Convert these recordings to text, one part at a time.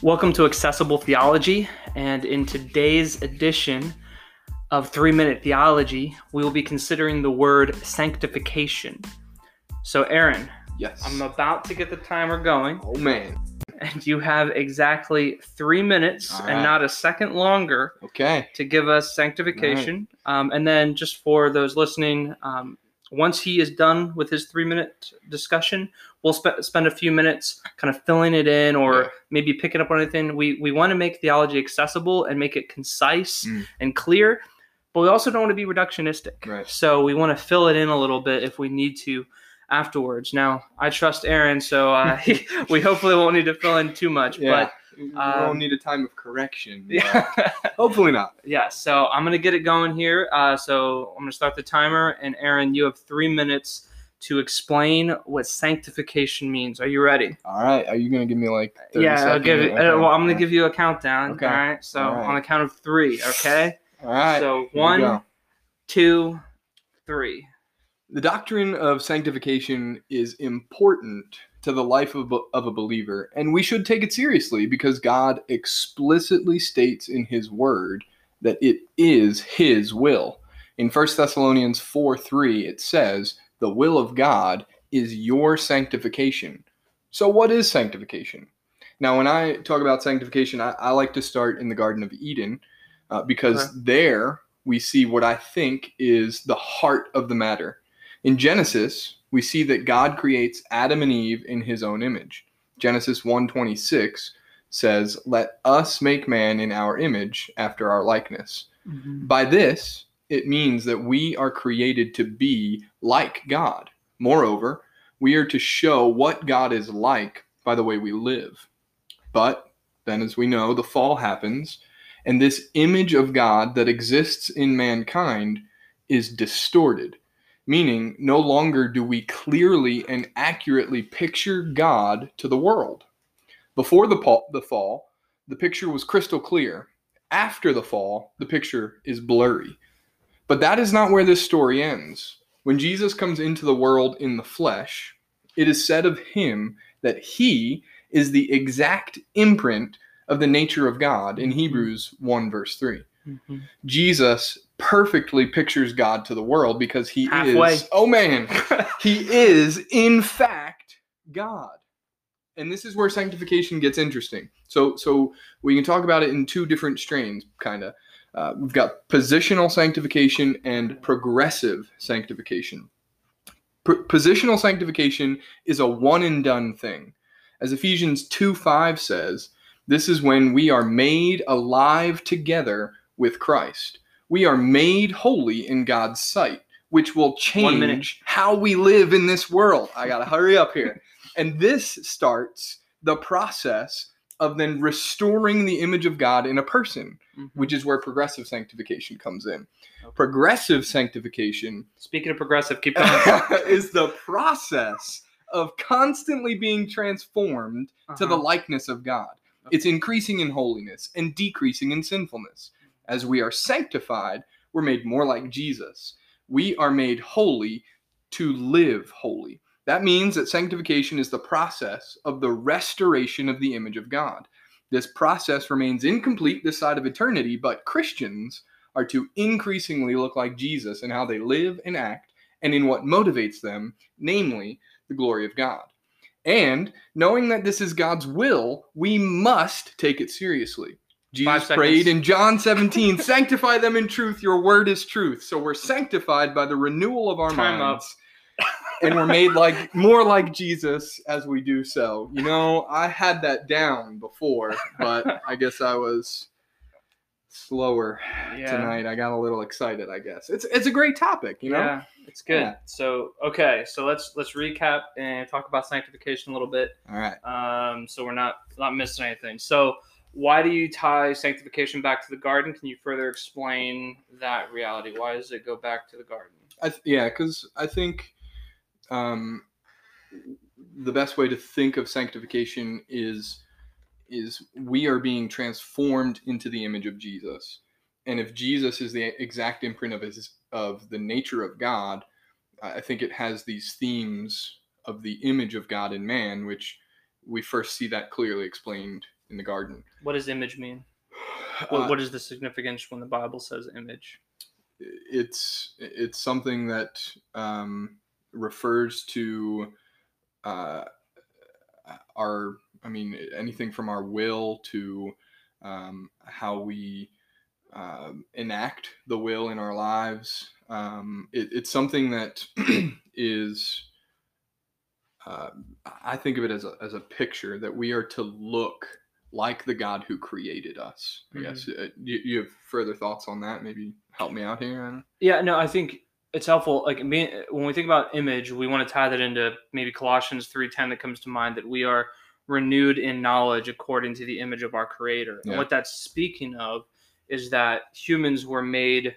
Welcome to Accessible Theology, and in today's edition of Three Minute Theology, we will be considering the word sanctification. So, Aaron, Yes. I'm about to get the timer going, oh man. and you have exactly three minutes All and not a second longer Okay. to give us sanctification. Um, and then, just for those listening, um, once he is done with his three minute discussion, we'll spe- spend a few minutes kind of filling it in or Yeah. maybe picking up on anything. We, we want to make theology accessible and make it concise Mm. and clear, but we also don't want to be reductionistic. Right. So we want to fill it in a little bit if we need to afterwards. Now, I trust Aaron, so uh, we hopefully won't need to fill in too much. Yeah. We um, won't need a time of correction. Yeah. Hopefully not. Yeah, so I'm gonna get it going here. Uh, so I'm gonna start the timer, and Aaron, you have three minutes to explain what sanctification means. Are you ready? All right. Are you gonna give me like? 30 yeah, I'll give. Okay. Uh, well, I'm gonna give you a countdown. Okay. All right. So All right. on the count of three. Okay. All right. so one, two, three. The doctrine of sanctification is important to the life of, of a believer, and we should take it seriously because God explicitly states in His Word that it is His will. In 1 Thessalonians 4 3, it says, The will of God is your sanctification. So, what is sanctification? Now, when I talk about sanctification, I, I like to start in the Garden of Eden uh, because Okay. there we see what I think is the heart of the matter. In Genesis, we see that God creates Adam and Eve in his own image. Genesis 1:26 says, "Let us make man in our image after our likeness." Mm-hmm. By this, it means that we are created to be like God. Moreover, we are to show what God is like by the way we live. But then, as we know, the fall happens, and this image of God that exists in mankind is distorted, meaning no longer do we clearly and accurately picture God to the world. Before the, the fall, the picture was crystal clear. After the fall, the picture is blurry. But that is not where this story ends. When Jesus comes into the world in the flesh, it is said of him that he is the exact imprint of the nature of God in Hebrews 1, verse 3. Mhm. Jesus perfectly pictures God to the world because he Halfway. is, oh man, he is in fact God. And this is where sanctification gets interesting. So, so we can talk about it in two different strains, kind of. Uh, we've got positional sanctification and progressive sanctification. P- positional sanctification is a one and done thing. As Ephesians 2 5 says, this is when we are made alive together with Christ. We are made holy in God's sight, which will change how we live in this world. I got to hurry up here. And this starts the process of then restoring the image of God in a person, Mhm. which is where progressive sanctification comes in. Okay. Progressive sanctification Speaking of progressive, keep going. is the process of constantly being transformed to the Uh-huh. likeness of God. It's increasing in holiness and decreasing in sinfulness. As we are sanctified, we're made more like Jesus. We are made holy to live holy. That means that sanctification is the process of the restoration of the image of God. This process remains incomplete this side of eternity, but Christians are to increasingly look like Jesus in how they live and act and in what motivates them, namely the glory of God. And knowing that this is God's will, we must take it seriously. Jesus prayed in John 17, sanctify them in truth, your word is truth. So we're sanctified by the renewal of our Time minds. and we're made like more like Jesus as we do so. You know, I had that down before, but I guess I was slower Yeah. tonight. I got a little excited, I guess. It's it's a great topic, you know? Yeah, it's good. Yeah. So okay, so let's let's recap and talk about sanctification a little bit. All right. Um, so we're not not missing anything. So why do you tie sanctification back to the garden? Can you further explain that reality? Why does it go back to the garden? Th- yeah, because I think um, the best way to think of sanctification is is we are being transformed into the image of Jesus, and if Jesus is the exact imprint of his of the nature of God, I think it has these themes of the image of God in man, which we first see that clearly explained in the garden. What does image mean? Uh, What, what is the significance when the Bible says image? it's it's something that um, refers to uh, our I mean anything from our will to um, how we um, enact the will in our lives. Um, it, it's something that is uh, I think of it as a, as a picture that we are to look like the God who created us. I Mhm. guess uh, you, you have further thoughts on that? Maybe help me out here. Yeah, no, I think it's helpful. Like me- when we think about image, we want to tie that into maybe Colossians three ten that comes to mind that we are renewed in knowledge according to the image of our Creator. And what that's speaking of is that humans were made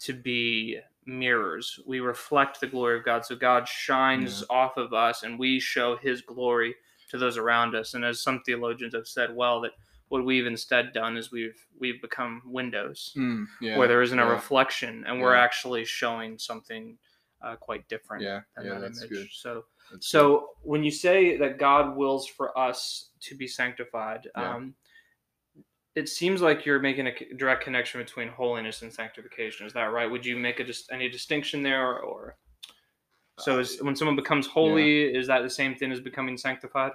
to be mirrors. We reflect the glory of God, so God shines off of us, and we show His glory to those around us. And as some theologians have said, well, that what we've instead done is we've we've become windows Mm, yeah, where there isn't a reflection and we're actually showing something uh, quite different Yeah, than yeah, that that's image. good. So, That's so when you say that God wills for us to be sanctified, Yeah. um, it seems like you're making a direct connection between holiness and sanctification. Is that right? Would you make a dis- any distinction there, or so is when someone becomes holy, is that the same thing as becoming sanctified?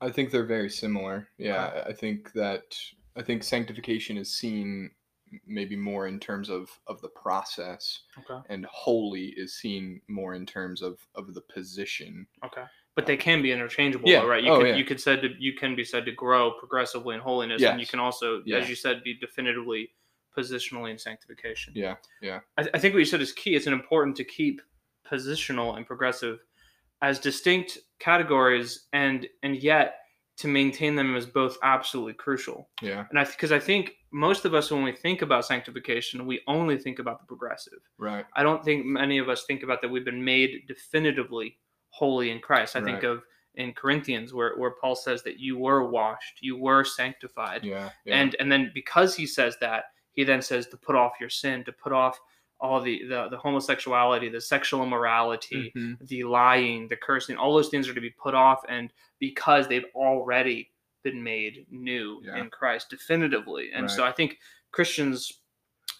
I think they're very similar. Yeah, I think that I think sanctification is seen maybe more in terms of of the process, Okay. and holy is seen more in terms of of the position. Okay. But they can be interchangeable, Yeah. though, right? You Oh, could yeah. you could said to, you can be said to grow progressively in holiness, and you can also, Yeah. as you said, be definitively positionally in sanctification. Yeah, yeah, I, I think what you said is key. It's important to keep positional and progressive as distinct categories, and and yet to maintain them is both absolutely crucial. yeah. And I because I think most of us, when we think about sanctification, we only think about the progressive. Right. I don't think many of us think about that we've been made definitively holy in Christ. I think of in Corinthians where, where Paul says that you were washed, you were sanctified. Yeah. yeah. And and then because he says that, he then says to put off your sin, to put off all the the, the homosexuality, the sexual immorality, Mhm. the lying, the cursing, all those things are to be put off and because they've already been made new Yeah. in Christ definitively. And so I think Christians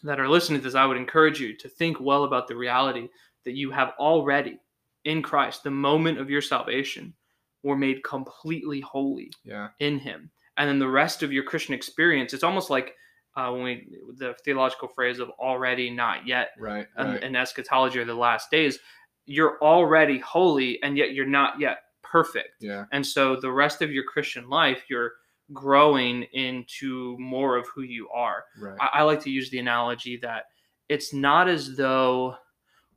that are listening to this, I would encourage you to think well about the reality that you have already in Christ, the moment of your salvation, were made completely holy Yeah. in Him. And then the rest of your Christian experience, it's almost like uh, when we, the theological phrase of already, not yet, Right. Right. and eschatology or the last days, you're already holy and yet you're not yet perfect. Yeah. And so the rest of your Christian life, you're growing into more of who you are. Right. I, I like to use the analogy that it's not as though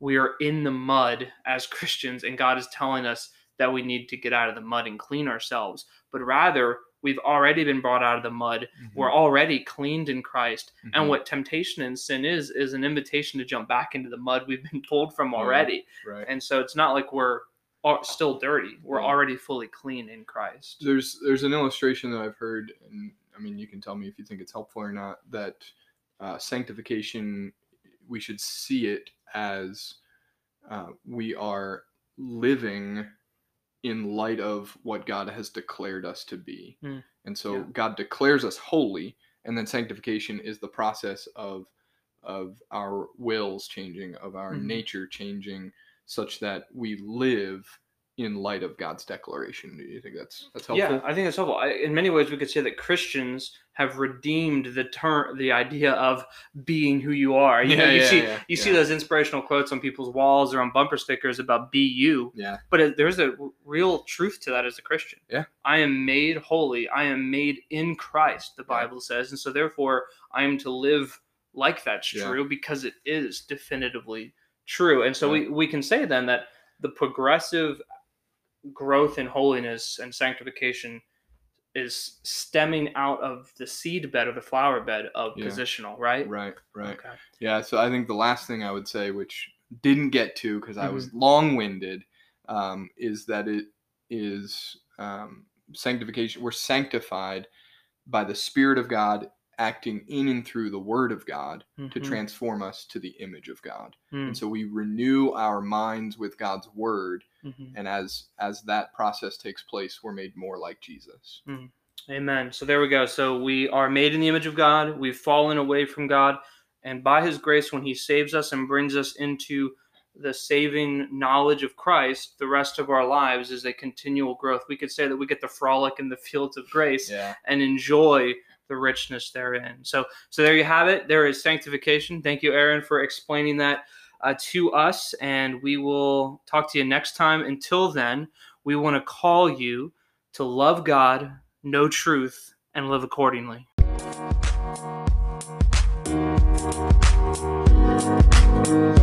we are in the mud as Christians and God is telling us that we need to get out of the mud and clean ourselves, but rather we've already been brought out of the mud. Mhm. We're already cleaned in Christ. Mhm. And what temptation and sin is, is an invitation to jump back into the mud we've been pulled from already. Right. And so it's not like we're still dirty. We're already fully clean in Christ. there's there's an illustration that I've heard, and I mean you can tell me if you think it's helpful or not. That uh, sanctification, we should see it as uh, we are living in light of what God has declared us to be, Hmm. and so Yeah. God declares us holy, and then sanctification is the process of of our wills changing, of our Mhm. nature changing, such that we live in light of God's declaration. Do you think that's that's helpful? Yeah, I think that's helpful. I, in many ways, we could say that Christians have redeemed the term, the idea of being who you are. You, know, Yeah, you yeah, see, yeah, you see those inspirational quotes on people's walls or on bumper stickers about "be you," Yeah. but it, there's a real truth to that as a Christian. Yeah. I am made holy. I am made in Christ. The. Bible says, and so therefore, I am to live like that's true because it is definitively true. And so we we can say then that the progressive growth in holiness and sanctification is stemming out of the seed bed or the flower bed of Yeah. positional, right? Right, right. Okay. Yeah, so I think the last thing I would say, which didn't get to because I Mm-hmm. was long winded, um, is that it is um, sanctification. We're sanctified by the Spirit of God acting in and through the Word of God to Mhm. transform us to the image of God. Mm, And so we renew our minds with God's Word, mhm. and as as that process takes place, we're made more like Jesus. Amen. So there we go. So we are made in the image of God. We've fallen away from God. And by his grace, when he saves us and brings us into the saving knowledge of Christ, the rest of our lives is a continual growth. We could say that we get to frolic in the fields of grace Yeah. and enjoy the richness therein. So, so there you have it. There is sanctification. Thank you, Aaron, for explaining that uh, to us. And we will talk to you next time. Until then, we want to call you to love God, know truth, and live accordingly. Thank